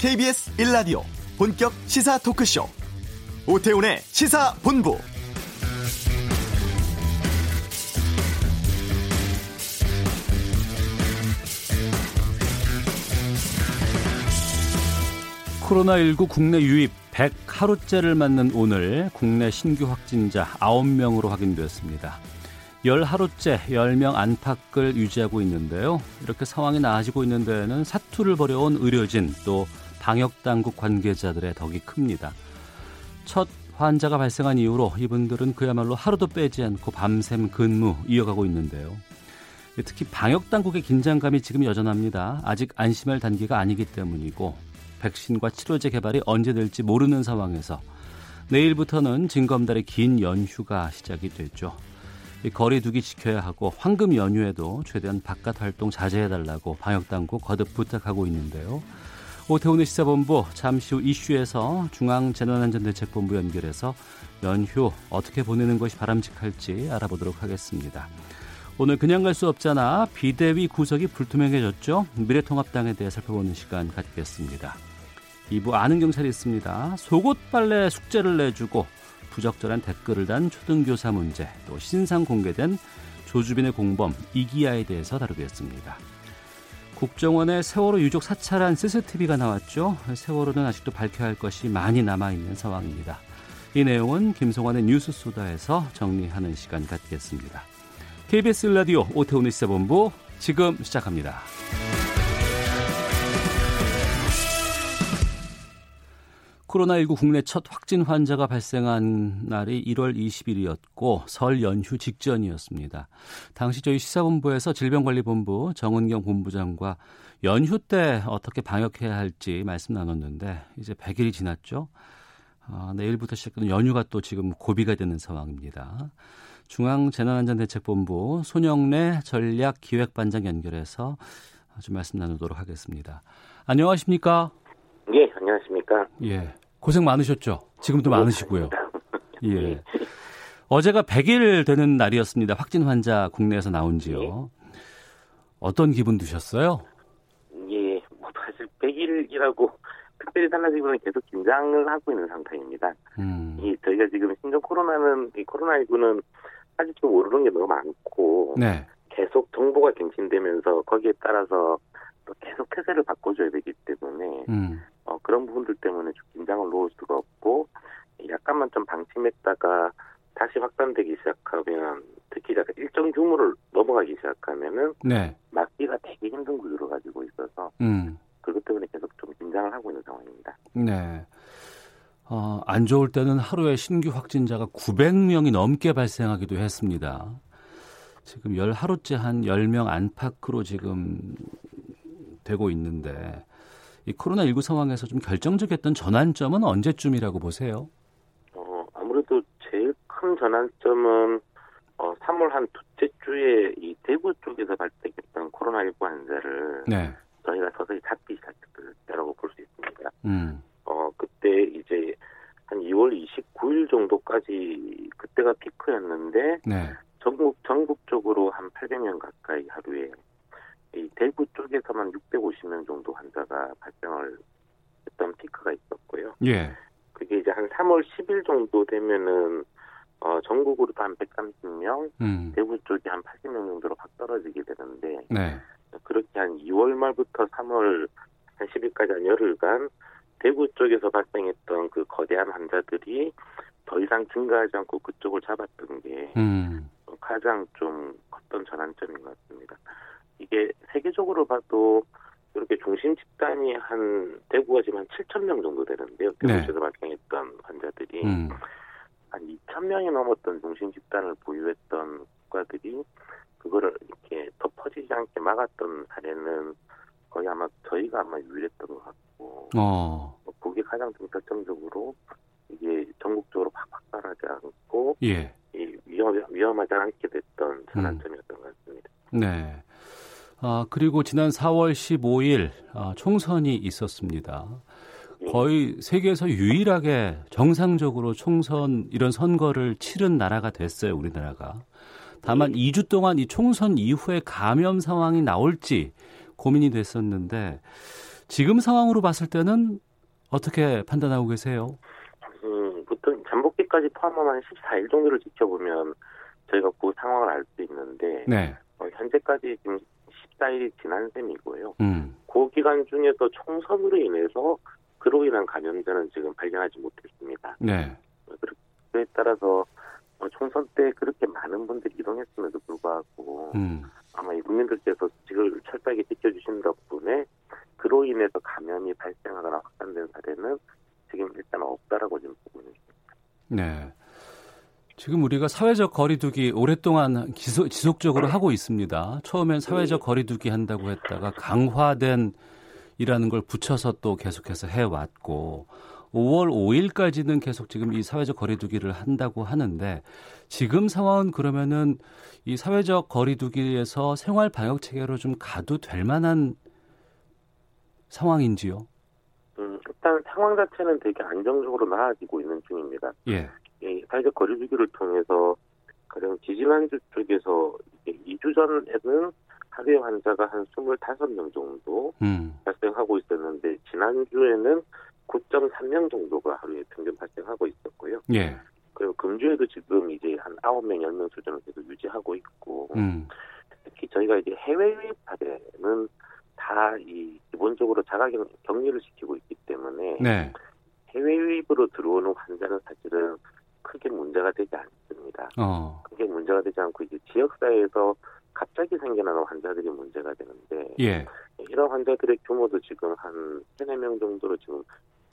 KBS 1라디오 본격 시사 토크쇼 오태훈의 시사본부 코로나19 국내 유입 100하루째를 맞는 오늘 국내 신규 확진자 9명으로 확인되었습니다. 열 하루째 10명 안팎을 유지하고 있는데요. 이렇게 상황이 나아지고 있는 데에는 사투를 벌여온 의료진 또 방역당국 관계자들의 덕이 큽니다. 첫 환자가 발생한 이후로 이분들은 그야말로 하루도 빼지 않고 밤샘 근무 이어가고 있는데요. 특히 방역당국의 긴장감이 지금 여전합니다. 아직 안심할 단계가 아니기 때문이고 백신과 치료제 개발이 언제 될지 모르는 상황에서 내일부터는 징검달의 긴 연휴가 시작이 되죠. 거리두기 지켜야 하고 황금 연휴에도 최대한 바깥 활동 자제해달라고 방역당국 거듭 부탁하고 있는데요. 오태훈의 시사본부 잠시 후 이슈에서 중앙재난안전대책본부 연결해서 연휴 어떻게 보내는 것이 바람직할지 알아보도록 하겠습니다. 오늘 그냥 갈 수 없잖아 비대위 구석이 불투명해졌죠. 미래통합당에 대해 살펴보는 시간 갖겠습니다. 2부 아는 경찰이 있습니다. 속옷 빨래 숙제를 내주고 부적절한 댓글을 단 초등교사 문제, 또 신상 공개된 조주빈의 공범 이기아에 대해서 다루겠습니다. 국정원의 세월호 유족 사찰한 CCTV가 나왔죠. 세월호는 아직도 밝혀야 할 것이 많이 남아있는 상황입니다. 이 내용은 김성환의 뉴스 소다에서 정리하는 시간 갖겠습니다. KBS 라디오 오태훈의 시사본부 지금 시작합니다. 코로나19 국내 첫 확진 환자가 발생한 날이 1월 20일이었고 설 연휴 직전이었습니다. 당시 저희 시사본부에서 질병관리본부 정은경 본부장과 연휴 때 어떻게 방역해야 할지 말씀 나눴는데 이제 100일이 지났죠. 아, 내일부터 시작되는 연휴가 또 지금 고비가 되는 상황입니다. 중앙재난안전대책본부 손영래 전략기획반장 연결해서 좀 말씀 나누도록 하겠습니다. 안녕하십니까? 예, 안녕하십니까? 예. 고생 많으셨죠? 지금도 네, 많으시고요. 예. 어제가 100일 되는 날이었습니다. 확진 환자 국내에서 나온 지요. 예. 어떤 기분 드셨어요? 예, 뭐 사실 100일이라고 특별히 달라지기보다는 계속 긴장을 하고 있는 상태입니다. 음. 이 저희가 지금 신종 코로나는 이 코로나19는 아직도 모르는 게 너무 많고 네. 계속 정보가 갱신되면서 거기에 따라서 또 계속 태세를 바꿔줘야 되기 때문에 음. 어, 그런 부분들 때문에 좀 긴장을 놓을 수가 없고 약간만 좀 방침했다가 다시 확산되기 시작하면 특히 일정 규모를 넘어가기 시작하면은 네. 막기가 되게 힘든 구조를 가지고 있어서 음. 그것 때문에 계속 좀 긴장을 하고 있는 상황입니다. 네. 어, 안 좋을 때는 하루에 신규 확진자가 900명이 넘게 발생하기도 했습니다. 지금 열 하루째 한 10명 안팎으로 지금 되고 있는데 이 코로나19 상황에서 좀 결정적이었던 전환점은 언제쯤이라고 보세요? 어, 아무래도 제일 큰 전환점은 어, 3월 한 둘째 주에 이 대구 쪽에서 발생했던 코로나19 환자를 네. 저희가 서서히 잡기 시작했을 때라고 볼 수 있습니다. 음. 어, 그때 이제 한 2월 29일 정도까지 그때가 피크였는데 네. 전국 전국적으로 한 800명 가까이 하루에 이 대구 쪽에서만 650명 정도 환자가 발생을 했던 피크가 있었고요. 예. 그게 이제 한 3월 10일 정도 되면은 어, 전국으로 한 130명, 음. 대구 쪽이 한 80명 정도로 확 떨어지게 되는데 네. 그렇게 한 2월 말부터 3월 한 10일까지 한 열흘간 대구 쪽에서 발생했던 그 거대한 환자들이 더 이상 증가하지 않고 그쪽을 잡았던 게 음. 가장 좀 컸던 전환점인 것. 이게 세계적으로 봐도 이렇게 중심 집단이 한 대구가 지금 한 7천 명 정도 되는데요. 대구에서 네. 발생했던 환자들이 음. 한 2천 명이 넘었던 중심 집단을 보유했던 국가들이 그거를 이렇게 더 퍼지지 않게 막았던 사례는 거의 아마 저희가 아마 유일했던 것 같고 어. 뭐 그게 가장 좀 결정적으로 이게 전국적으로 팍팍 따라지 않고 예. 이 위험, 위험하지 않게 됐던 전환점이었던 음. 것 같습니다. 네. 아, 그리고 지난 4월 15일 아, 총선이 있었습니다. 거의 세계에서 유일하게 정상적으로 총선 이런 선거를 치른 나라가 됐어요, 우리나라가. 다만 2주 동안 이 총선 이후에 감염 상황이 나올지 고민이 됐었는데 지금 상황으로 봤을 때는 어떻게 판단하고 계세요? 음, 보통 잠복기까지 포함하면 14일 정도를 지켜보면 저희가 그 상황을 알 수 있는데 네. 어, 현재까지 지금 14일이 지난 셈이고요. 음. 그 기간 중에서 총선으로 인해서 그로 인한 감염자는 지금 발견하지 못했습니다. 네. 그에 따라서 어, 총선 때 그렇게 많은 분들이 이동했음에도 불구하고 음. 아마 이 국민들께서 지금 철저하게 지켜주신 덕분에 그로 인해서 감염이 발생하거나 확산된 사례는 지금 일단 없다라고 지금 보고 있습니다. 네. 지금 우리가 사회적 거리두기 오랫동안 지속, 지속적으로 하고 있습니다. 처음엔 사회적 네. 거리두기 한다고 했다가 강화된 이라는 걸 붙여서 또 계속해서 해왔고 5월 5일까지는 계속 지금 이 사회적 거리두기를 한다고 하는데 지금 상황은 그러면은 이 사회적 거리두기에서 생활 방역 체계로 좀 가도 될 만한 상황인지요? 음, 일단 상황 자체는 되게 안정적으로 나아지고 있는 중입니다. 예. 이 사회적 거리두기를 통해서 가령 지지난주 쪽에서 2주 전에는 하루에 환자가 한 25명 정도 음. 발생하고 있었는데 지난주에는 9.3명 정도가 하루에 평균 발생하고 있었고요. 예. 그리고 금주에도 지금 이제 한 9명, 10명 수준을 계속 유지하고 있고 음. 특히 저희가 이제 해외 유입 사례는 다 이 기본적으로 자가 격리를 시키고 있기 때문에 네. 해외 유입으로 들어오는 환자는 사실은 크게 문제가 되지 않습니다. 어. 크게 문제가 되지 않고 이제 지역사회에서 갑자기 생겨나는 환자들이 문제가 되는데 예. 이런 환자들의 규모도 지금 한 3, 4명 정도로 지금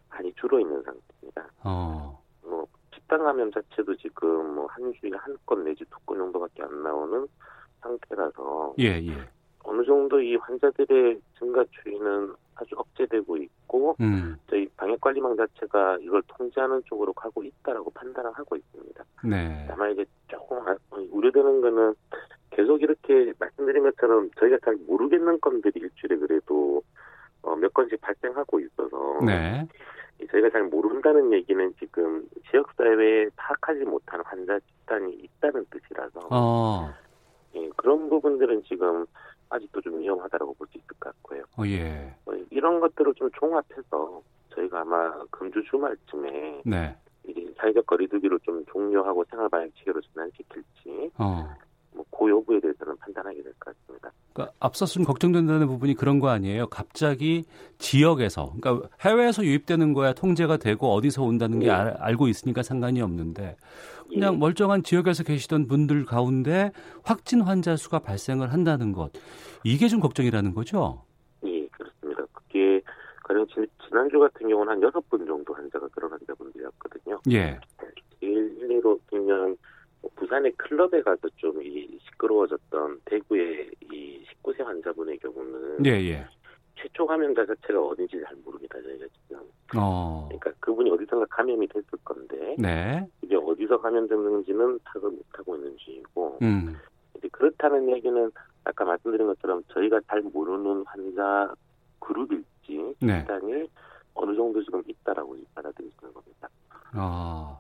많이 줄어 있는 상태입니다. 어. 뭐 집단 감염 자체도 지금 뭐 한 주에 한 건 내지 두 건 정도밖에 안 나오는 상태라서 예, 예. 어느 정도 이 환자들의 증가 추이는 아주 억제되고 있고 음. 저희 방역관리망 자체가 이걸 통제하는 쪽으로 가고 있다라고 판단을 하고 있습니다. 네. 다만 이제 조금 아, 우려되는 거는 계속 이렇게 말씀드린 것처럼 저희가 잘 모르겠는 건들이 일주일에 그래도 어, 몇 건씩 발생하고 있어서 네. 저희가 잘 모른다는 얘기는 지금 지역 사회에 파악하지 못한 환자 집단이 있다는 뜻이라서 어. 예, 그런 부분들은 지금 아직도 좀 위험하다라고 볼 수 있을 것 같고요. 어, 예. 어, 이런 것들을 좀 종합해서 저희가 아마 금주 주말쯤에 네. 이제 사회적 거리두기를 좀 종료하고 생활 방역 체계로 전환시킬지 어. 뭐그 여부에 대해서는 판단하게 될 것 같습니다. 그러니까 앞서 좀 걱정된다는 부분이 그런 거 아니에요? 갑자기 지역에서 그러니까 해외에서 유입되는 거야 통제가 되고 어디서 온다는 게 네. 알, 알고 있으니까 상관이 없는데 그냥 예. 멀쩡한 지역에서 계시던 분들 가운데 확진 환자 수가 발생을 한다는 것 이게 좀 걱정이라는 거죠? 예, 그렇습니다. 그게 가령 지 난주 같은 경우는 한 여섯 분 정도 환자가 그런 환자분들이었거든요. 예. 제일 일례로 뭐 부산의 클럽에 가서 좀 이 시끄러워졌던 대구의 이 19세 환자분의 경우는 예, 예. 최초 감염자 자체가 어딘지 잘 모릅니다 저희가 지금. 어. 그러니까 그분이 어디선가 감염이 됐을 건데 네. 이제 어디서 감염됐는지는 파악을 못 하고 있는 중이고. 음. 이제 그렇다는 얘기는 아까 말씀드린 것처럼 저희가 잘 모르는 환자 그룹일지 네. 집단이 어느 정도 지금 있다라고 받아들이시는 겁니다. 아.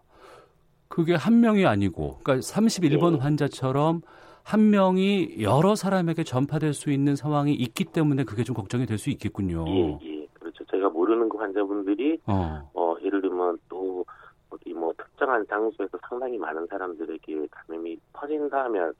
그게 한 명이 아니고, 그러니까 31번 네. 환자처럼 한 명이 여러 사람에게 전파될 수 있는 상황이 있기 때문에 그게 좀 걱정이 될 수 있겠군요. 예, 예. 그렇죠. 저희가 모르는 그 환자분들이, 어, 어 예를 들면 또, 어디 뭐 특정한 장소에서 상당히 많은 사람들에게 감염이 퍼진다 하면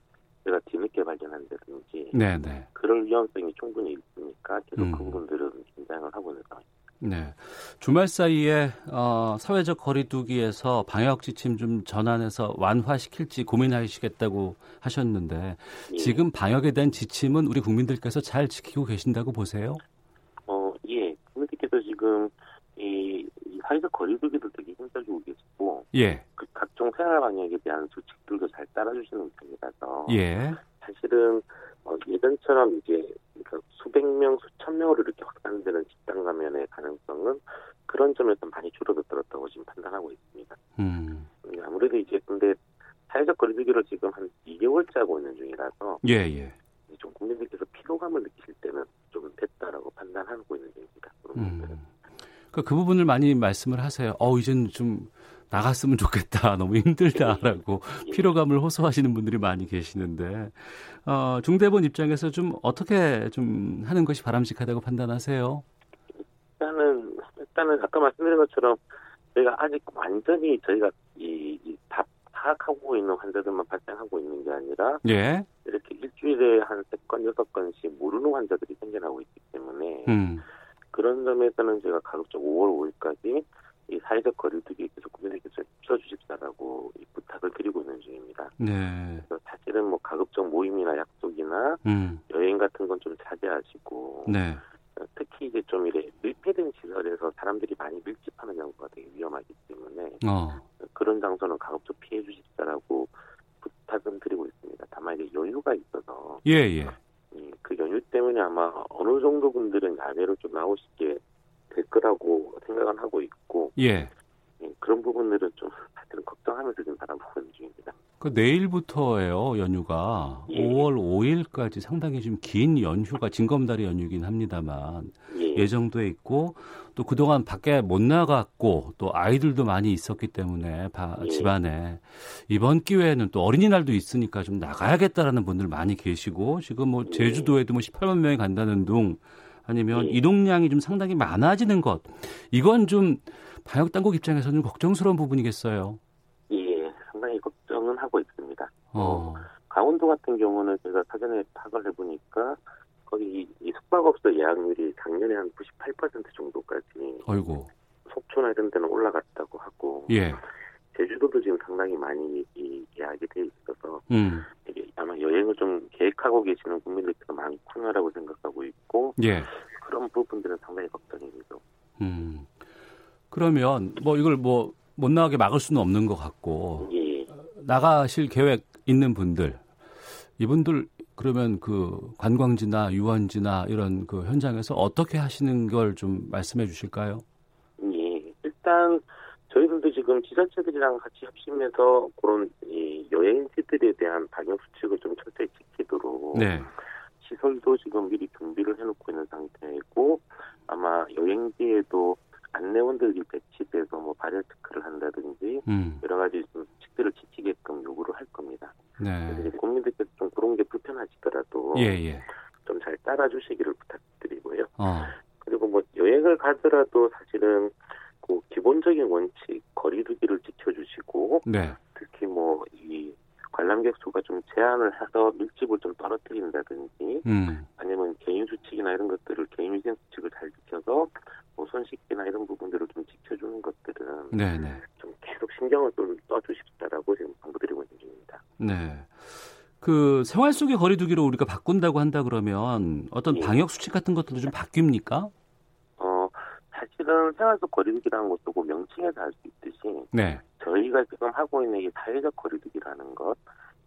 제가 뒤늦게 발견한다든지, 네네. 네. 그럴 위험성이 충분히 있으니까 계속 음. 그 부분들은 긴장을 하고 있는 상황입니다. 네. 주말 사이에 어, 사회적 거리두기에서 방역 지침 좀 전환해서 완화시킬지 고민하시겠다고 하셨는데 예. 지금 방역에 대한 지침은 우리 국민들께서 잘 지키고 계신다고 보세요? 어, 예. 국민들께서 지금 이, 이 사회적 거리두기도 되게 힘써주고 계시고, 예. 그 각종 생활 방역에 대한 수칙들도 잘 따라주시는 편이라서, 예. 사실은 어, 예전처럼 이제 그러니까 수백 명, 수천 명으로 이렇게 확산되는 집단 감염의 가능성은 그런 점에서 많이 줄어들었다고 지금 판단하고 있습니다. 음. 음. 아무래도 이제 근데 사회적 거리두기를 지금 한 2개월째 하고 있는 중이라서 예, 예. 좀 국민들께서 피로감을 느낄 때는 좀 됐다라고 판단하고 있는 중입니다. 음. 그러니까 그 부분을 많이 말씀을 하세요. 어, 이제는 좀 나갔으면 좋겠다. 너무 힘들다라고 예. 피로감을 호소하시는 분들이 많이 계시는데 어, 중대본 입장에서 좀 어떻게 좀 하는 것이 바람직하다고 판단하세요? 일단은 아까 말씀드린 것처럼 저희가 아직 완전히 저희가 이, 이 다 파악하고 있는 환자들만 발생하고 있는 게 아니라 예. 이렇게 일주일에 한 세 건, 여섯 건씩 모르는 환자들이 생겨나고 있기 때문에 음. 그런 점에서는 제가 가급적 5월 5일까지 이 사회적 거리두기 계속 국민에게서 풀어주십사라고 부탁을 드리고 있는 중입니다. 네. 그래서 사실은 뭐 가급적 모임이나 약속이나 음. 여행 같은 건 좀 자제하시고 네. 특히 이제 좀 이래 밀폐된 시설에서 사람들이 많이 밀집하는 경우가 되게 위험하기 때문에 어. 그런 장소는 가급적 피해 주십사라고 부탁은 드리고 있습니다. 다만 이제 여유가 있어서 예 예. 그 연휴 때문에 아마 어느 정도 분들은 야외로 좀 나오시게 될 거라고 생각은 하고 있고 예. 예 그런 부분들은 좀 사실은 걱정하면서 지금 바라보는 중입니다. 그 내일부터예요 연휴가 예. 5월 5일까지 상당히 좀 긴 연휴가 징검다리 연휴긴 합니다만 예. 정도에 있고 또 그동안 밖에 못 나갔고 또 아이들도 많이 있었기 때문에 바, 예. 집안에 이번 기회에는 또 어린이날도 있으니까 좀 나가야겠다라는 분들 많이 계시고 지금 뭐 예. 제주도에도 뭐 18만 명이 간다는 둥 아니면 예. 이동량이 좀 상당히 많아지는 것 이건 좀 방역 당국 입장에서는 걱정스러운 부분이겠어요. 예, 상당히 걱정은 하고 있습니다. 어. 강원도 같은 경우는 제가 사전에 파악을 해보니까 거기 이 숙박업소 예약률이 작년에 한 98% 정도까지. 아이고. 속초나 이런 데는 올라갔다고 하고. 예. 제주도도 지금 상당히 많이 이 예약이 돼 있어서 음. 이게 아마 여행을 좀 계획하고 계시는 국민들께서 많구나라고 생각하고 있고 예. 그런 부분들은 상당히 걱정입니다. 음. 그러면 뭐 이걸 뭐 못 나가게 막을 수는 없는 것 같고 예. 나가실 계획 있는 분들 이분들 그러면 그 관광지나 유원지나 이런 그 현장에서 어떻게 하시는 걸 좀 말씀해 주실까요? 예, 일단 저희들도 지금 지자체들이랑 같이 협심해서 그런 이 여행지들에 대한 방역 수칙을 좀 철저히 지키도록 네. 시설도 지금 미리 준비를 해놓고 있는 상태이고 아마 여행지에도 안내원들이 배치돼서 뭐 발열 특크를 한다든지 음. 여러 가지 좀 식들을 지키게끔 요구를 할 겁니다. 네. 그래서 국민들께서 좀 그런 게 불편하시더라도 예, 예. 좀잘 따라주시기를 부탁드리고요. 어. 그리고 뭐 여행을 가더라도 사실은 그 기본적인 원칙 거리두기를 지켜주시고 네. 특히 뭐 이 관람객 수가 좀 제한을 해서 밀집을 좀 떨어뜨린다든지 음. 아니면 개인 수칙이나 이런 것들을 개인 위생 수칙을 잘 지켜서 뭐손 씻기나 이런 부분들을 좀 지켜주는 것들은 네네. 네. 좀 계속 신경을 좀 써주십사라고 지금 당부드리고 있는 중입니다. 네. 그 생활 속의 거리두기로 우리가 바꾼다고 한다 그러면 어떤 예. 방역 수칙 같은 것들도 좀 바뀝니까? 어 사실은 생활 속 거리두기라는 것도 그 명칭에서 알 수 있듯이 네. 저희가 지금 하고 있는 이 사회적 거리두기라는 것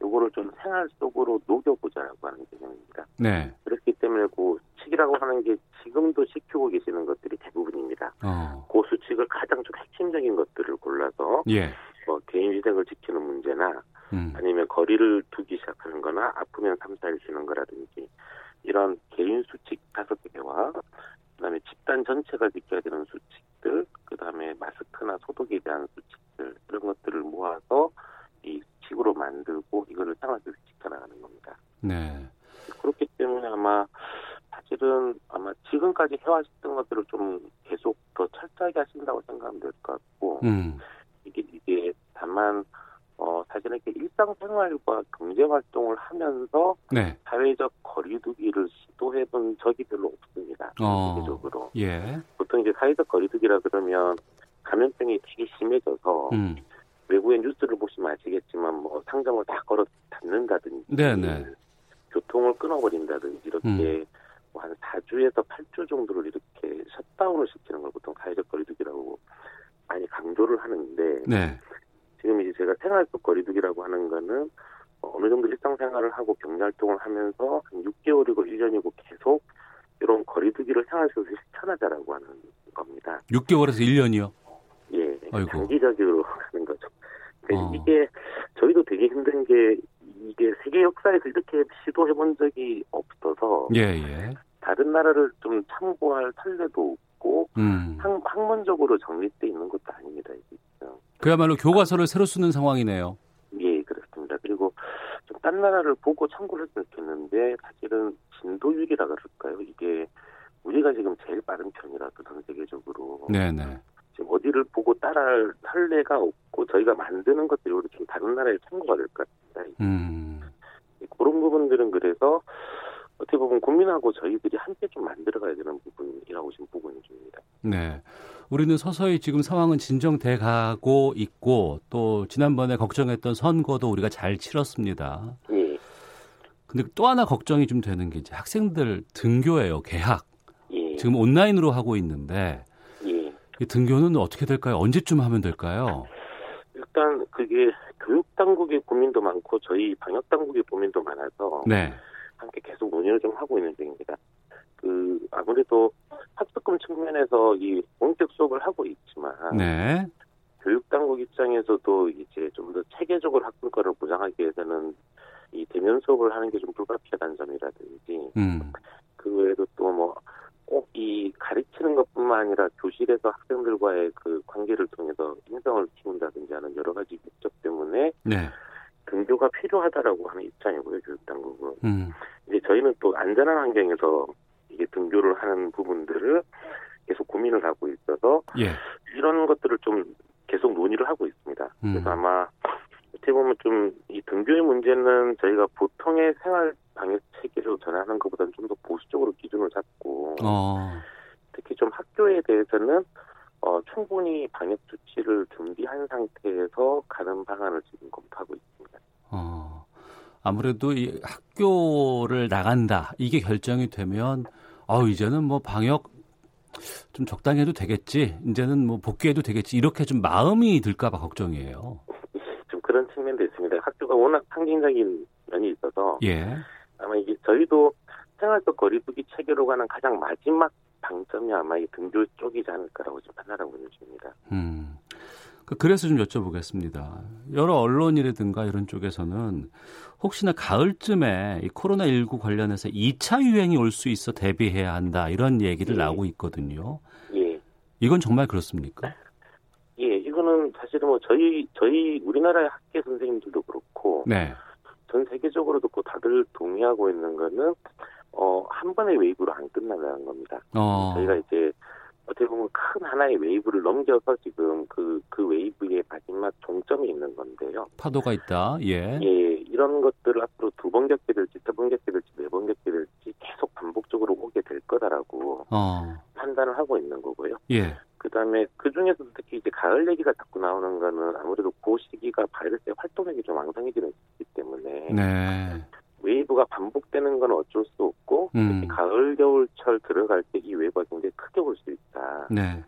요거를 좀 생활 속으로 녹여보자라고 하는 개념입니다. 네. 그렇기 때문에 그 수칙이라고 하는 게 지금도 지키고 계시는 것들이 대부분입니다. 어. 그 수칙을 가장 좀 핵심적인 것들을 골라서 예. 뭐 개인 위생을 지키는 문제나 음. 아니면 거리를 두기 시작하는 거나 아프면 3, 4일 쉬는 거라든지 이런 개인 수칙 다섯 개와 그다음에 집단 전체가 지켜야 되는 수칙들, 그다음에 마스크나 소독에 대한 수칙들 이런 것들을 모아서 이 식으로 만들고 이거를 생활에서 지켜나가는 겁니다. 네. 그렇기 때문에 아마 사실은 아마 지금까지 해왔던 것들을 좀 철저하게 하신다고 생각하면 될 것 같고 음. 이게 이게 다만 어 사실은 이렇게 일상생활과 경제 활동을 하면서 네. 사회적 거리두기를 시도해본 적이 별로 없습니다. 어. 세계적으로. 예. 보통 이제 사회적 거리두기라 그러면 감염병이 되게 심해져서 음. 외국의 뉴스를 보시면 아시겠지만 뭐 상점을 다 걸어 닫는다든지 네네. 교통을 끊어버린다든지 이렇게 음. 뭐한 4주에서 8주 정도를 이렇게 셧다운을 시키는 걸 보통 사회적 거리두기라고 많이 강조를 하는데 네. 지금 이제 제가 생활 속 거리두기라고 하는 거는 어느 정도 일상생활을 하고 경제활동을 하면서 한 6개월이고 1년이고 계속 이런 거리두기를 생활 속에서 실천하자라고 하는 겁니다. 6개월에서 1년이요? 예, 아이고. 장기적으로 하는 거죠. 어. 이게 저희도 되게 힘든 게 이게 세계 역사에서 이렇게 시도해 본 적이 없어서 예, 예. 다른 나라를 좀 참고할 판례도 없고 음. 학, 학문적으로 정립돼 있는 것도 아닙니다. 이게. 그야말로 교과서를 새로 쓰는 상황이네요. 예, 그렇습니다. 그리고 좀 딴 나라를 보고 참고를 했으면 좋겠는데 사실은 진도율이라 그럴까요? 이게 우리가 지금 제일 빠른 편이라서 전 세계적으로. 네네. 지금 어디를 보고 따라할 할례가 없고 저희가 만드는 것들이 우리 좀 다른 나라에 참고가 될 것 같습니다. 음. 그런 부분들은 그래서 어떻게 보면 국민하고 저희들이 함께 좀 만들어가야 되는 부분이라고 지금 보고 있는 중입니다. 네. 우리는 서서히 지금 상황은 진정돼 가고 있고 또 지난번에 걱정했던 선거도 우리가 잘 치렀습니다. 예. 근데 또 하나 걱정이 좀 되는 게 이제 학생들 등교예요. 개학. 예. 지금 온라인으로 하고 있는데 예. 이 등교는 어떻게 될까요? 언제쯤 하면 될까요? 일단 그게 교육 당국의 고민도 많고 저희 방역 당국의 고민도 많아서 네. 함께 계속 논의를 좀 하고 있는 중입니다. 그 아무래도 학습금 측면에서 이 본격 수업을 하고 있지만 네. 교육 당국 입장에서도 이제 좀 더 체계적으로 학습권을 보장하기 위해서는 이 대면 수업을 하는 게 좀 불가피하다는 점이라든지 음. 그 외에도 또 뭐 꼭 이 가르치는 것뿐만 아니라 교실에서 학생들과의 그 관계를 통해서 인성을 키운다든지 하는 여러 가지 목적 때문에 네. 등교가 필요하다라고 하는 입장이고요, 교육당국은. 음. 저희는 또 안전한 환경에서 이게 등교를 하는 부분들을 계속 고민을 하고 있어서 예. 이런 것들을 좀 계속 논의를 하고 있습니다. 음. 그래서 아마 어떻게 보면 좀 이 등교의 문제는 저희가 보통의 생활 방역 체계로 전환하는 것보다는 좀 더 보수적으로 기준을 잡고 어. 특히 좀 학교에 대해서는 어, 충분히 방역 조치를 준비한 상태에서 가는 방안을 지금 검토하고 있습니다. 어, 아무래도 이 학교를 나간다 이게 결정이 되면 어 이제는 뭐 방역 좀 적당히 해도 되겠지 이제는 뭐 복귀해도 되겠지 이렇게 좀 마음이 들까봐 걱정이에요. 좀 그런 측면도 있습니다. 학교가 워낙 상징적인 면이 있어서 예. 아마 이게 저희도 생활적 거리두기 체계로 가는 가장 마지막 방점이 아마 이 등교 쪽이지 않을까라고 지금 판단하고 있는 중입니다. 음. 그 그래서 좀 여쭤보겠습니다. 여러 언론이라든가 이런 쪽에서는 혹시나 가을쯤에 이 코로나19 관련해서 2차 유행이 올 수 있어 대비해야 한다 이런 얘기를 예. 나오고 있거든요. 예. 이건 정말 그렇습니까? 예, 이거는 사실은 뭐 저희 저희 우리나라의 학계 선생님들도 그렇고 네. 전 세계적으로도 그 다들 동의하고 있는 거는 어, 한 번의 wave로 안 끝나는 겁니다. 어. 저희가 이제 어떻게 보면 큰 하나의 wave를 넘겨서 지금 그, 그 wave의 마지막 종점이 있는 건데요. 파도가 있다. 예. 예, 이런 것들을 앞으로 두 번 겪게 될지, 세 번 겪게 될지, 네 번 겪게 될지 계속 반복적으로 오게 될 거다라고 어. 판단을 하고 있는 거고요. 예. 그 다음에 그 중에서도 특히 이제 가을 얘기가 자꾸 나오는 거는 아무래도 그 시기가 바이러스의 활동력이 좀 왕성해지는 시기 때문에. 네. wave가 반복되는 건 어쩔 수 없고 음. 가을 겨울철 들어갈 때 이 wave가 굉장히 크게 올 수 있다. 네.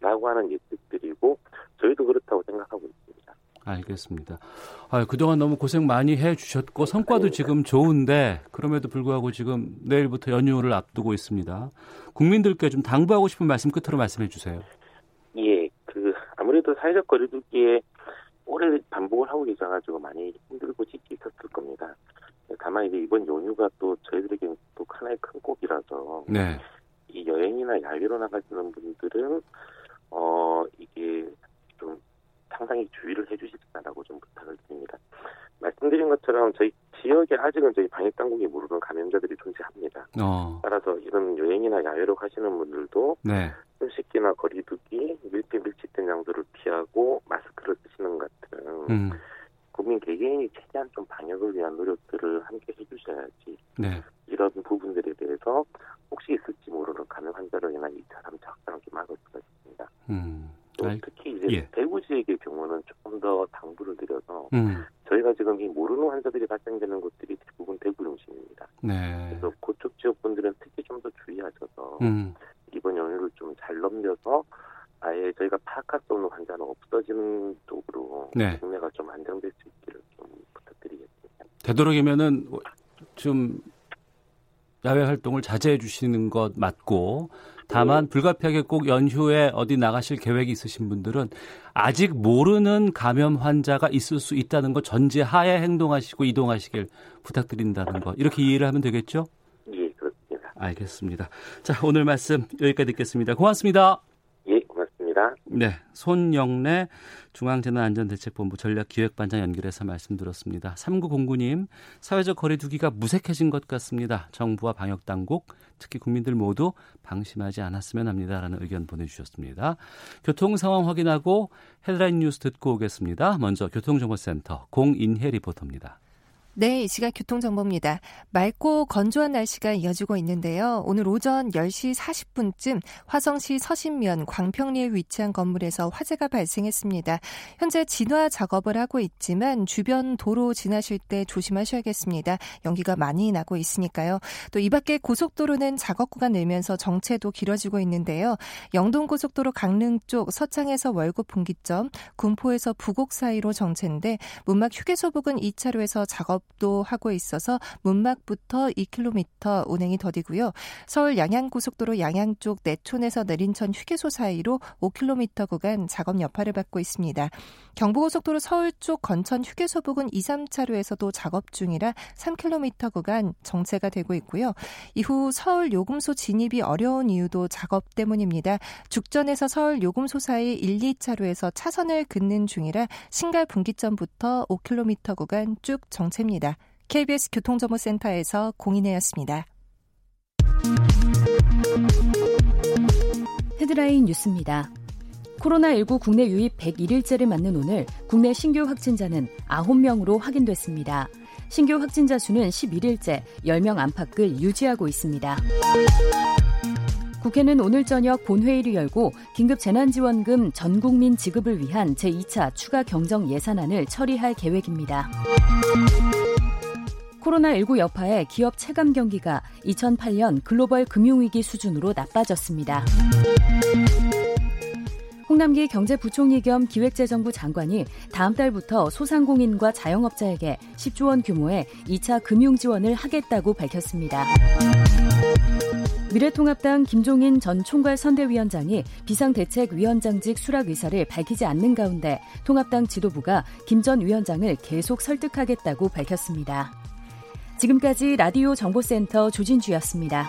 라고 하는 예측들이고 저희도 그렇다고 생각하고 있습니다. 알겠습니다. 아, 그동안 너무 고생 많이 해 주셨고 성과도 지금 좋은데 그럼에도 불구하고 지금 내일부터 연휴를 앞두고 있습니다. 국민들께 좀 당부하고 싶은 말씀 끝으로 말씀해 주세요. 예, 그 아무래도 사회적 거리두기에 오래 반복을 하고 계셔가지고 많이 힘들고 지키셨을 겁니다. 다만 이제 이번 연휴가 또 저희들에게는 또 하나의 큰 꼭이라서 네. 이 여행이나 야외로 나가시는 분들은 어 이게 좀 상당히 주의를 해주시라고 좀 부탁을 드립니다. 말씀드린 것처럼 저희 지역에 아직은 저희 방역 당국이 모르는 감염자들이 존재합니다. 어. 따라서 이런 여행이나 야외로 가시는 분들도 네. 숨쉬기나 거리두기, 밀폐 밀집된 장소를 피하고 마스크를 쓰시는 같은 음. 국민 개개인이 최대한 좀 방역을 위한 노력들을 함께 해주셔야지 네. 이런 부분들에 대해서 혹시 있을지 모르는 감염 환자로 인한 2차, 3차 확산을 좀 막을 수가 있습니다. 음. 또 특히 이제 예. 대구 지역의 경우는 조금 더 당부를 드려서 음. 저희가 지금 이 모르는 환자들이 발생되는 곳들이 대부분 대구 중심입니다. 네. 그래서 그쪽 지역 분들은 특히 좀 더 주의하셔서 음. 이번 연휴를 좀 잘 넘겨서 아예 저희가 파악할 수 없는 환자는 없어지는 쪽으로 네. 국내가 좀 안정될 수 있기를 좀 부탁드리겠습니다. 되도록이면은 좀 야외 활동을 자제해 주시는 것 맞고 다만 네. 불가피하게 꼭 연휴에 어디 나가실 계획이 있으신 분들은 아직 모르는 감염 환자가 있을 수 있다는 것 전제하에 행동하시고 이동하시길 부탁드린다는 것 이렇게 이해를 하면 되겠죠? 예, 그렇습니다. 알겠습니다. 자, 오늘 말씀 여기까지 듣겠습니다. 고맙습니다. 네, 손영래 중앙재난안전대책본부 전략기획반장 연결해서 말씀드렸습니다. 3909님, 사회적 거리두기가 무색해진 것 같습니다. 정부와 방역당국, 특히 국민들 모두 방심하지 않았으면 합니다라는 의견 보내주셨습니다. 교통 상황 확인하고 헤드라인 뉴스 듣고 오겠습니다. 먼저 교통정보센터 공인혜 리포터입니다. 네, 이 시각 교통정보입니다. 맑고 건조한 날씨가 이어지고 있는데요. 오늘 오전 10시 40분쯤 화성시 서신면 광평리에 위치한 건물에서 화재가 발생했습니다. 현재 진화 작업을 하고 있지만 주변 도로 지나실 때 조심하셔야겠습니다. 연기가 많이 나고 있으니까요. 또 이 밖에 고속도로는 작업 구간 늘면서 정체도 길어지고 있는데요. 영동고속도로 강릉 쪽 서창에서 월곡 분기점, 군포에서 부곡 사이로 정체인데 문막 휴게소 부근 2차로에서 작업 작업도 하고 있어서 문막부터 2km 운행이 더디고요. 서울 양양고속도로 양양 쪽 내촌에서 내린천 휴게소 사이로 5km 구간 작업 여파를 받고 있습니다. 경부고속도로 서울 쪽 건천 휴게소 부근 2, 3차로에서도 작업 중이라 3km 구간 정체가 되고 있고요. 이후 서울 요금소 진입이 어려운 이유도 작업 때문입니다. 죽전에서 서울 요금소 사이 1, 2차로에서 차선을 긋는 중이라 신갈 분기점부터 5km 구간 쭉 정체입니다. KBS 교통정보센터에서 공인혜였습니다. 헤드라인 뉴스입니다. 코로나19 국내 유입 101일째를 맞는 오늘 국내 신규 확진자는 9명으로 확인됐습니다. 신규 확진자 수는 11일째 10명 안팎을 유지하고 있습니다. 국회는 오늘 저녁 본회의를 열고 긴급 재난지원금 전 국민 지급을 위한 제2차 추가 경정 예산안을 처리할 계획입니다. 코로나19 여파에 기업 체감 경기가 2008년 글로벌 금융위기 수준으로 나빠졌습니다. 홍남기 경제부총리 겸 기획재정부 장관이 다음 달부터 소상공인과 자영업자에게 10조 원 규모의 2차 금융 지원을 하겠다고 밝혔습니다. 미래통합당 김종인 전 총괄 선대위원장이 비상대책위원장직 수락 의사를 밝히지 않는 가운데 통합당 지도부가 김 전 위원장을 계속 설득하겠다고 밝혔습니다. 지금까지 라디오 정보센터 조진주였습니다.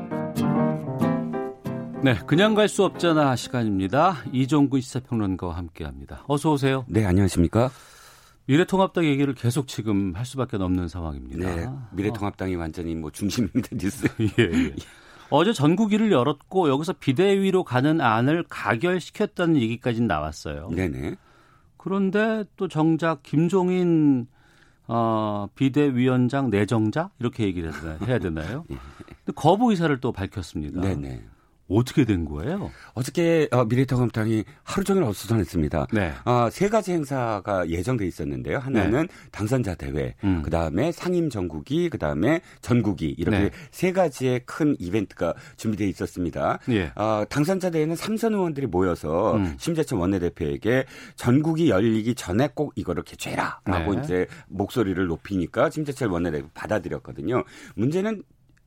네, 그냥 갈 수 없잖아 시간입니다. 이종구 시사평론가와 함께합니다. 어서 오세요. 네, 안녕하십니까? 미래통합당 얘기를 계속 지금 할 수밖에 없는 상황입니다. 네, 미래통합당이 어. 완전히 뭐 중심입니다 뉴스. 예, 예. 어제 전국위를 열었고 여기서 비대위로 가는 안을 가결시켰다는 얘기까지 나왔어요. 네네. 그런데 또 정작 김종인 어, 비대위원장 내정자 이렇게 얘기를 해야 되나요? 예. 거부 의사를 또 밝혔습니다. 네네. 어떻게 된 거예요? 어저께 어, 미래통합당이 하루 종일 어수선했습니다. 네. 어, 세 가지 행사가 예정돼 있었는데요. 하나는 네. 당선자 대회, 음. 그 다음에 상임 전국이, 그 다음에 전국이 이렇게 네. 세 가지의 큰 이벤트가 준비돼 있었습니다. 예. 어, 당선자 대회는 삼선 의원들이 모여서 음. 심재천 원내대표에게 전국이 열리기 전에 꼭 이거를 개최해라라고 네. 이제 목소리를 높이니까 심재철 원내대표 받아들였거든요. 문제는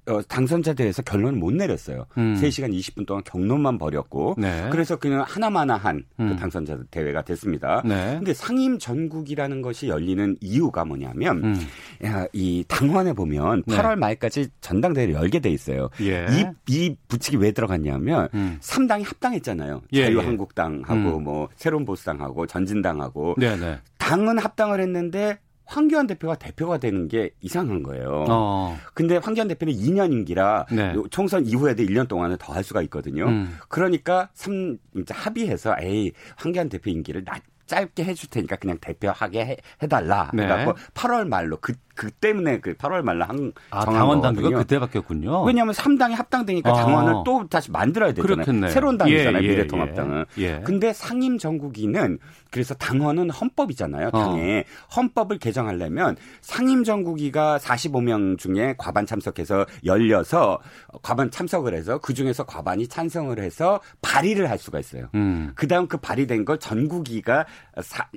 어, 당선자대회에서 결론을 못 내렸어요. 음. 3시간 20분 동안 경론만 벌였고 네. 그래서 그냥 하나마나한 그 음. 그 당선자 대회가 됐습니다. 네. 근데 상임 전국이라는 것이 열리는 이유가 뭐냐면 음. 야, 이 당원에 보면 8월 말까지 전당대회를 열게 돼 있어요. 예. 이, 이 부칙이 왜 들어갔냐면 음. 3당이 합당했잖아요. 예, 예. 자유한국당하고 음. 뭐 새로운 보수당하고 전진당하고 네, 네. 당은 합당을 했는데 황교안 대표가 대표가 되는 게 이상한 거예요. 어. 근데 황교안 대표는 2년 임기라 네. 총선 이후에도 1년 동안은 더 할 수가 있거든요. 음. 그러니까 3 이제 합의해서 에이 황교안 대표 임기를 낮 짧게 해줄 테니까 그냥 대표하게 해, 달라 네. 그래갖고 8월 말로 그그 때문에 그 8월 말로 한 아, 당원 당규가 그때 바뀌었군요. 왜냐하면 3당이 합당되니까 아. 당원을 또 다시 만들어야 되잖아요. 그렇겠네요. 새로운 당이잖아요. 예, 예, 미래통합당은. 예, 예. 근데 상임 정국위는 그래서 당원은 헌법이잖아요. 당에 어. 헌법을 개정하려면 상임 정국위가 45명 중에 과반 참석해서 열려서 과반 참석을 해서 그 중에서 과반이 찬성을 해서 발의를 할 수가 있어요. 음. 그다음 그 발의된 걸 전국위가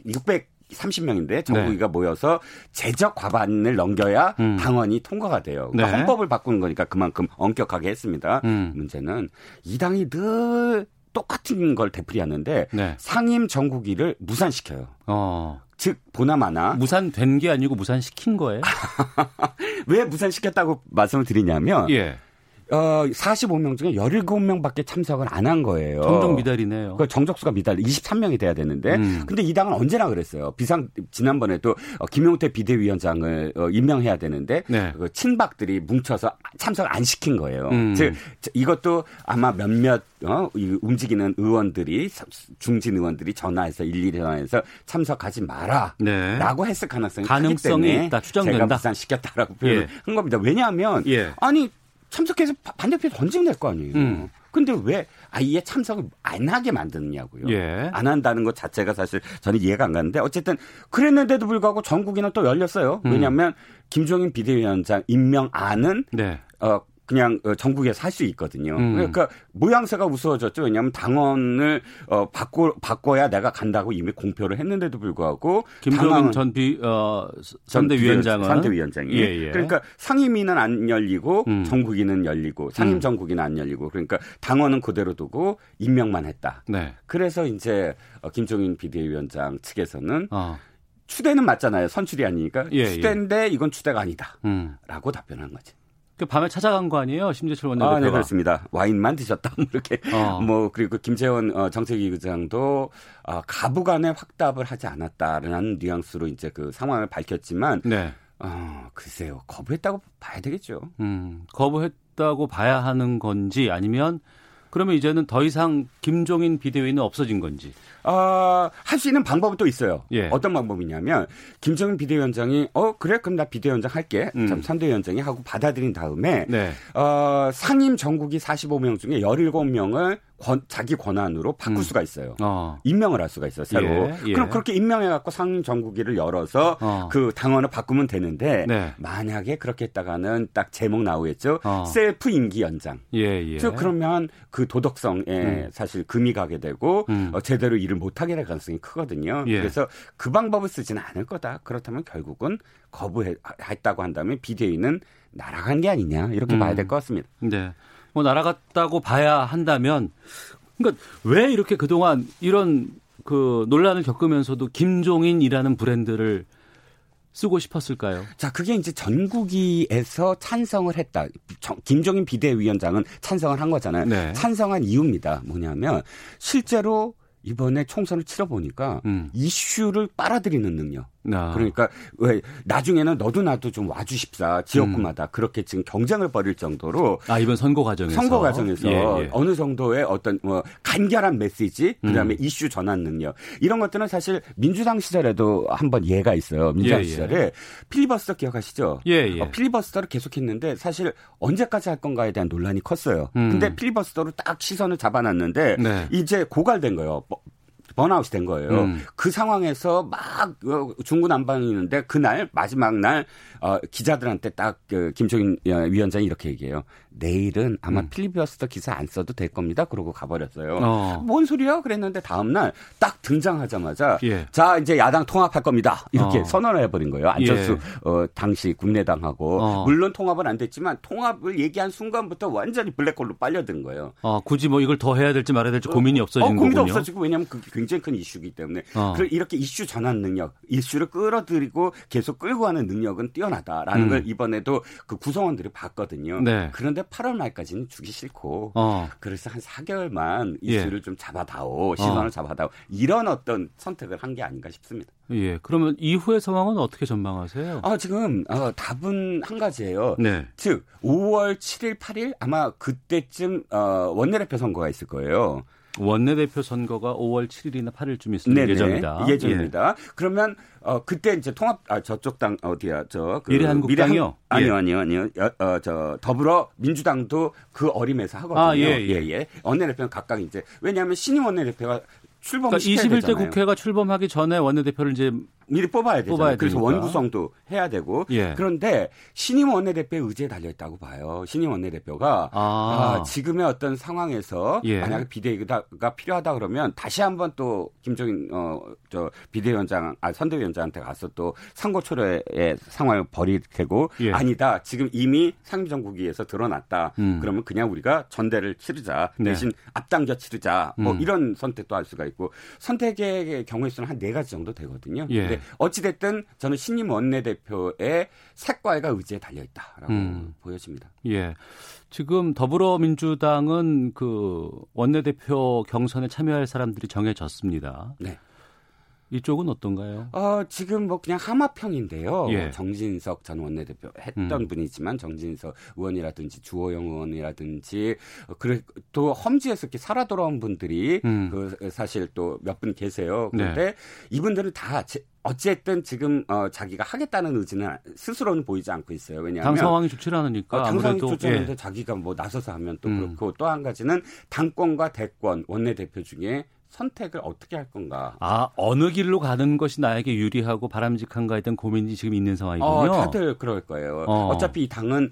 600 30명인데 정부기가 네. 모여서 재적 과반을 넘겨야 음. 당원이 통과가 돼요. 그러니까 네. 헌법을 바꾸는 거니까 그만큼 엄격하게 했습니다. 음. 문제는 이 당이 늘 똑같은 걸 되풀이하는데 네. 상임 정국위를 무산시켜요. 어. 즉 보나마나 무산된 게 아니고 무산시킨 거예요? 왜 무산시켰다고 말씀을 드리냐면 예. 어, 45명 중에 17명 밖에 참석을 안 한 거예요. 정적 미달이네요. 그 정적수가 미달 23명이 돼야 되는데 음. 근데 이 당은 언제나 그랬어요. 비상 지난번에도 어, 김용태 비대위원장을 어, 임명해야 되는데 네. 그 친박들이 뭉쳐서 참석을 안 시킨 거예요. 음. 즉 이것도 아마 몇몇 어, 움직이는 의원들이 중진 의원들이 전화해서 일일이 전화해서 참석하지 마라라고 네. 했을 가능성이 가능성이 있다 추정된다. 제가 부산시켰다라고 표현한 예. 겁니다. 왜냐하면 예. 아니 참석해서 반대표 던지면 될 거 아니에요. 음. 근데 왜 아예 참석을 안 하게 만드느냐고요. 예. 안 한다는 것 자체가 사실 저는 이해가 안 가는데 어쨌든 그랬는데도 불구하고 전국이는 또 열렸어요. 음. 왜냐하면 김종인 비대위원장 임명안은 네. 어 그냥 어, 전국에서 할 수 있거든요. 음. 그러니까 모양새가 우스워졌죠. 왜냐하면 당원을 어, 바꿔 바꿔야 내가 간다고 이미 공표를 했는데도 불구하고 김종인 전비 어, 선대위원장은 선대위원장이 예, 예. 그러니까 상임위는 안 열리고 음. 정국위는 열리고 상임 음. 정국위는 안 열리고 그러니까 당원은 그대로 두고 임명만 했다. 네. 그래서 이제 어, 김종인 비대위원장 측에서는 어. 추대는 맞잖아요. 선출이 아니니까 예, 예. 추대인데 이건 추대가 아니다라고 음. 답변한 거지. 그 밤에 찾아간 거 아니에요? 심재철 원내대표가. 아, 네, 그렇습니다. 와인만 드셨다. 뭐 이렇게. 어. 뭐, 그리고 김재원 어, 정책위 의장도 어, 가부간에 확답을 하지 않았다라는 뉘앙스로 이제 그 상황을 밝혔지만. 네. 어, 글쎄요. 거부했다고 봐야 되겠죠. 음, 거부했다고 봐야 하는 건지 아니면 그러면 이제는 더 이상 김종인 비대위는 없어진 건지. 어, 할 수 있는 방법은 또 있어요. 예. 어떤 방법이냐면 김정은 비대위원장이 어 그래 그럼 나 비대위원장 할게. 음. 참 선대위원장이 하고 받아들인 다음에 네. 어, 상임 전국이 45명 중에 17명을 권, 자기 권한으로 바꿀 음. 수가 있어요. 어. 임명을 할 수가 있어요, 새로. 예, 예. 그럼 그렇게 임명해갖고 상임 전국위를 열어서 어. 그 당원을 바꾸면 되는데 네. 만약에 그렇게 했다가는 딱 제목 나오겠죠. 어. 셀프 임기 연장. 예, 예. 즉 그러면 그 도덕성에 음. 사실 금이 가게 되고 음. 어, 제대로 일을 못하게 될 가능성이 크거든요. 예. 그래서 그 방법을 쓰지는 않을 거다. 그렇다면 결국은 거부했다고 한다면 비대위는 날아간 게 아니냐 이렇게 음. 봐야 될 것 같습니다. 네. 뭐 날아갔다고 봐야 한다면 그러니까 왜 이렇게 그동안 이런 그 논란을 겪으면서도 김종인이라는 브랜드를 쓰고 싶었을까요? 자, 그게 이제 전국위에서 찬성을 했다. 김종인 비대위원장은 찬성을 한 거잖아요. 네. 찬성한 이유입니다. 뭐냐면 실제로 이번에 총선을 치러 보니까 음. 이슈를 빨아들이는 능력. 아. 그러니까 왜 나중에는 너도 나도 좀 와주십사 지역구마다 음. 그렇게 지금 경쟁을 벌일 정도로 아 이번 선거 과정에서 선거 과정에서 예, 예. 어느 정도의 어떤 뭐 간결한 메시지 그다음에 음. 이슈 전환 능력 이런 것들은 사실 민주당 시절에도 한번 예가 있어요 민주당 예, 예. 시절에 필리버스터 기억하시죠? 예, 예. 어, 필리버스터를 계속했는데 사실 언제까지 할 건가에 대한 논란이 컸어요. 음. 근데 필리버스터로 딱 시선을 잡아놨는데 네. 이제 고갈된 거예요. 뭐 번아웃이 된 거예요. 음. 그 상황에서 막 어, 중구난방이있는데 그날 마지막 날 어, 기자들한테 딱 그 김종인 어, 위원장이 이렇게 얘기해요. 내일은 아마 음. 필리버스터 기사 안 써도 될 겁니다. 그러고 가버렸어요. 어. 뭔 소리야? 그랬는데 다음 날 딱 등장하자마자 예. 자 이제 야당 통합할 겁니다. 이렇게 어. 선언을 해버린 거예요. 안철수 예. 어, 당시 국내당하고 어. 물론 통합은 안 됐지만 통합을 얘기한 순간부터 완전히 블랙홀로 빨려든 거예요. 어, 굳이 뭐 이걸 더 해야 될지 말아야 될지 고민이 없어진 어, 고민도 거군요. 없어지고 왜냐하면 그 굉장히 큰 이슈이기 때문에 어. 이렇게 이슈 전환 능력, 이슈를 끌어들이고 계속 끌고 가는 능력은 뛰어나다라는 음. 걸 이번에도 그 구성원들이 봤거든요. 네. 그런데 8월 말까지는 주기 싫고 어. 그래서 한 4개월만 이슈를 예. 좀 잡아다오 시선을 어. 잡아다오 이런 어떤 선택을 한 게 아닌가 싶습니다. 예. 그러면 이후의 상황은 어떻게 전망하세요? 아 지금 어, 답은 한 가지예요. 네. 즉 5월 7일 8일 아마 그때쯤 어, 원내대표 선거가 있을 거예요. 원내대표 선거가 5월 7일이나 8일쯤 있을 네네, 예정이다. 예정입니다. 예. 그러면 어 그때 이제 통합 아 저쪽 당 어디야 저그 미래한국당이요? 아니요 예. 아니요 아니요 어 저 더불어 민주당도 그 어림에서 하거든요. 아, 예, 예. 예, 예. 원내대표는 각각 이제 왜냐하면 신임 원내대표가 출범 그러니까 21대 되잖아요. 국회가 출범하기 전에 원내대표를 이제 미리 뽑아야 되잖아요. 뽑아야 그래서 원구성도 해야 되고 예. 그런데 신임 원내대표의 의지에 달려 있다고 봐요. 신임 원내대표가 아. 아 지금의 어떤 상황에서 예. 만약에 비대위가 필요하다 그러면 다시 한번 또 김종인 어저 비대위원장 아 선대위원장한테 가서 또 상고초려의 상황을 벌일 테고 예. 아니다 지금 이미 상임정국위에서 드러났다. 음. 그러면 그냥 우리가 전대를 치르자 네. 대신 앞당겨 치르자 뭐 음. 이런 선택도 할 수가 있고 선택의 경우에서는 한 네 가지 정도 되거든요. 예. 어찌됐든 저는 신임 원내대표의 색깔과 의지에 달려있다라고 음. 보여집니다. 예. 지금 더불어민주당은 그 원내대표 경선에 참여할 사람들이 정해졌습니다. 네. 이쪽은 어떤가요? 어, 지금 뭐 그냥 하마평인데요. 예. 정진석 전 원내대표 했던 음. 분이지만 정진석 의원이라든지 주호영 의원이라든지 그래 또 험지에서 이렇게 살아 돌아온 분들이 음. 그 사실 또 몇 분 계세요. 그런데 네. 이분들은 다 제, 어쨌든 지금 어, 자기가 하겠다는 의지는 스스로는 보이지 않고 있어요. 왜냐하면 당 상황이 좋지 않으니까. 어, 당 상황이 좋지 않은데 예. 자기가 뭐 나서서 하면 또 음. 그렇고 또 한 가지는 당권과 대권 원내 대표 중에 선택을 어떻게 할 건가? 아 어느 길로 가는 것이 나에게 유리하고 바람직한가에 대한 고민이 지금 있는 상황이군요. 어, 다들 그럴 거예요. 어. 차피이 당은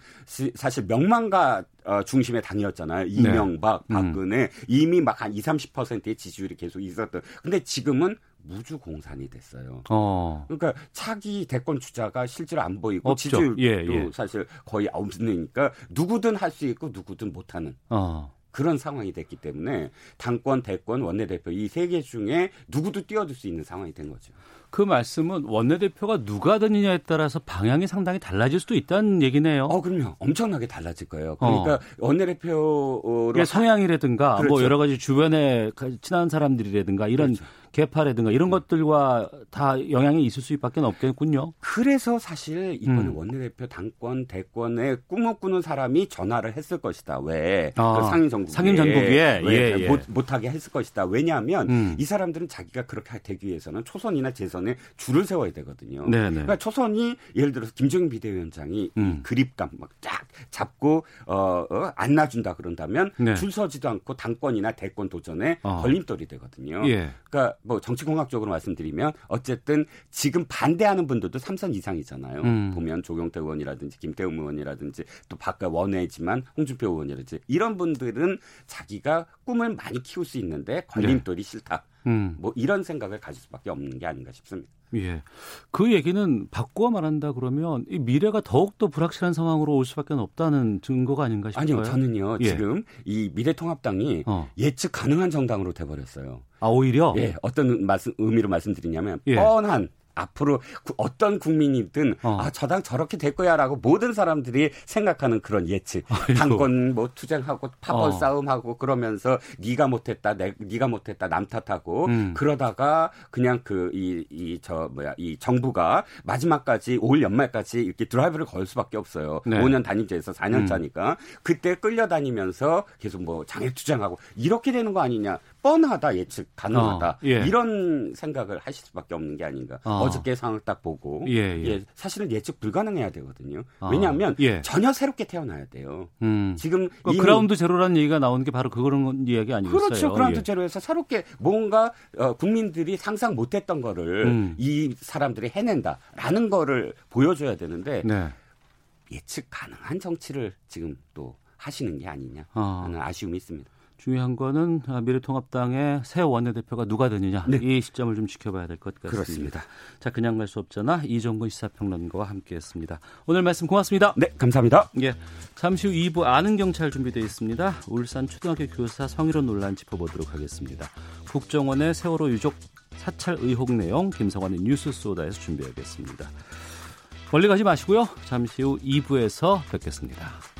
사실 명망가 어, 중심의 당이었잖아요. 네. 이명박, 네. 박근혜 음. 이미 막 한 20, 30%의 지지율이 계속 있었던. 근데 지금은 무주 공산이 됐어요. 어. 그러니까 차기 대권 주자가 실제로 안 보이고 없죠. 지지율도 예, 예. 사실 거의 없으니까 누구든 할 수 있고 누구든 못하는. 어. 그런 상황이 됐기 때문에 당권, 대권, 원내대표 이 세 개 중에 누구도 뛰어들 수 있는 상황이 된 거죠. 그 말씀은 원내대표가 누가 되느냐에 따라서 방향이 상당히 달라질 수도 있다는 얘기네요. 어, 그럼요. 엄청나게 달라질 거예요. 그러니까 어. 원내대표로 성향이라든가 뭐 그렇죠. 뭐 여러 가지 주변에 친한 사람들이라든가 이런 그렇죠. 개파라든가 이런 음. 것들과 다 영향이 있을 수밖에 없겠군요. 그래서 사실 이번에 음. 원내대표 당권 대권에 꿈을 꾸는 사람이 전화를 했을 것이다. 왜? 아, 그 상임 정국에 상임 전국에 예, 예. 못, 못하게 했을 것이다. 왜냐하면 음. 이 사람들은 자기가 그렇게 되기 위해서는 초선이나 재선에 줄을 세워야 되거든요. 네네. 그러니까 초선이 예를 들어서 김정인 비대위원장이 음. 그립감 막 쫙 잡고 어, 어, 안 놔준다 그런다면 네. 줄 서지도 않고 당권이나 대권 도전에 어. 걸림돌이 되거든요. 예. 그러니까 뭐 정치공학적으로 말씀드리면 어쨌든 지금 반대하는 분들도 삼선 이상이잖아요. 음. 보면 조경태 의원이라든지 김태훈 의원이라든지 또 바깥 원외지만 홍준표 의원이라든지 이런 분들은 자기가 꿈을 많이 키울 수 있는데 걸림돌이 네. 싫다. 음. 뭐 이런 생각을 가질 수밖에 없는 게 아닌가 싶습니다. 예. 그 얘기는 바꾸어 말한다 그러면 이 미래가 더욱더 불확실한 상황으로 올 수밖에 없다는 증거가 아닌가 싶어요. 아니요. 저는요. 예. 지금 이 미래통합당이 어. 예측 가능한 정당으로 돼 버렸어요. 아, 오히려 예. 어떤 말씀 의미로 말씀드리냐면 예. 뻔한 앞으로 어떤 국민이든 어. 아, 저당 저렇게 될 거야라고 모든 사람들이 생각하는 그런 예측. 아이고. 당권 뭐 투쟁하고 파벌 어. 싸움하고 그러면서 네가 못했다, 내, 네가 못했다 남 탓하고 음. 그러다가 그냥 그 이 이 저 뭐야 이 정부가 마지막까지 올 연말까지 이렇게 드라이브를 걸 수밖에 없어요. 네. 5년 단임제에서 4년 차니까 음. 그때 끌려다니면서 계속 뭐 장애 투쟁하고 이렇게 되는 거 아니냐. 뻔하다 예측 가능하다 어, 예. 이런 생각을 하실 수밖에 없는 게 아닌가 어. 어저께 상황을 딱 보고 예, 예. 예 사실은 예측 불가능해야 되거든요 어. 왜냐하면 예. 전혀 새롭게 태어나야 돼요 음. 지금 그 이미... ground zero라는 얘기가 나오는 게 바로 그런 이야기 아니겠어요 그렇죠 그라운드 예. zero에서 새롭게 뭔가 어, 국민들이 상상 못했던 거를 음. 이 사람들이 해낸다라는 거를 보여줘야 되는데 네. 예측 가능한 정치를 지금 또 하시는 게 아니냐 하는 어. 아쉬움이 있습니다. 중요한 거는 미래통합당의 새 원내대표가 누가 되느냐 네. 이 시점을 좀 지켜봐야 될 것 같습니다. 그렇습니다. 자 그냥 갈 수 없잖아 이종근 시사평론가와 함께했습니다. 오늘 말씀 고맙습니다. 네 감사합니다. 예, 잠시 후 2부 아는 경찰 준비되어 있습니다. 울산 초등학교 교사 성희롱 논란 짚어보도록 하겠습니다. 국정원의 세월호 유족 사찰 의혹 내용 김성환의 뉴스 소다에서 준비하겠습니다. 멀리 가지 마시고요. 잠시 후 2부에서 뵙겠습니다.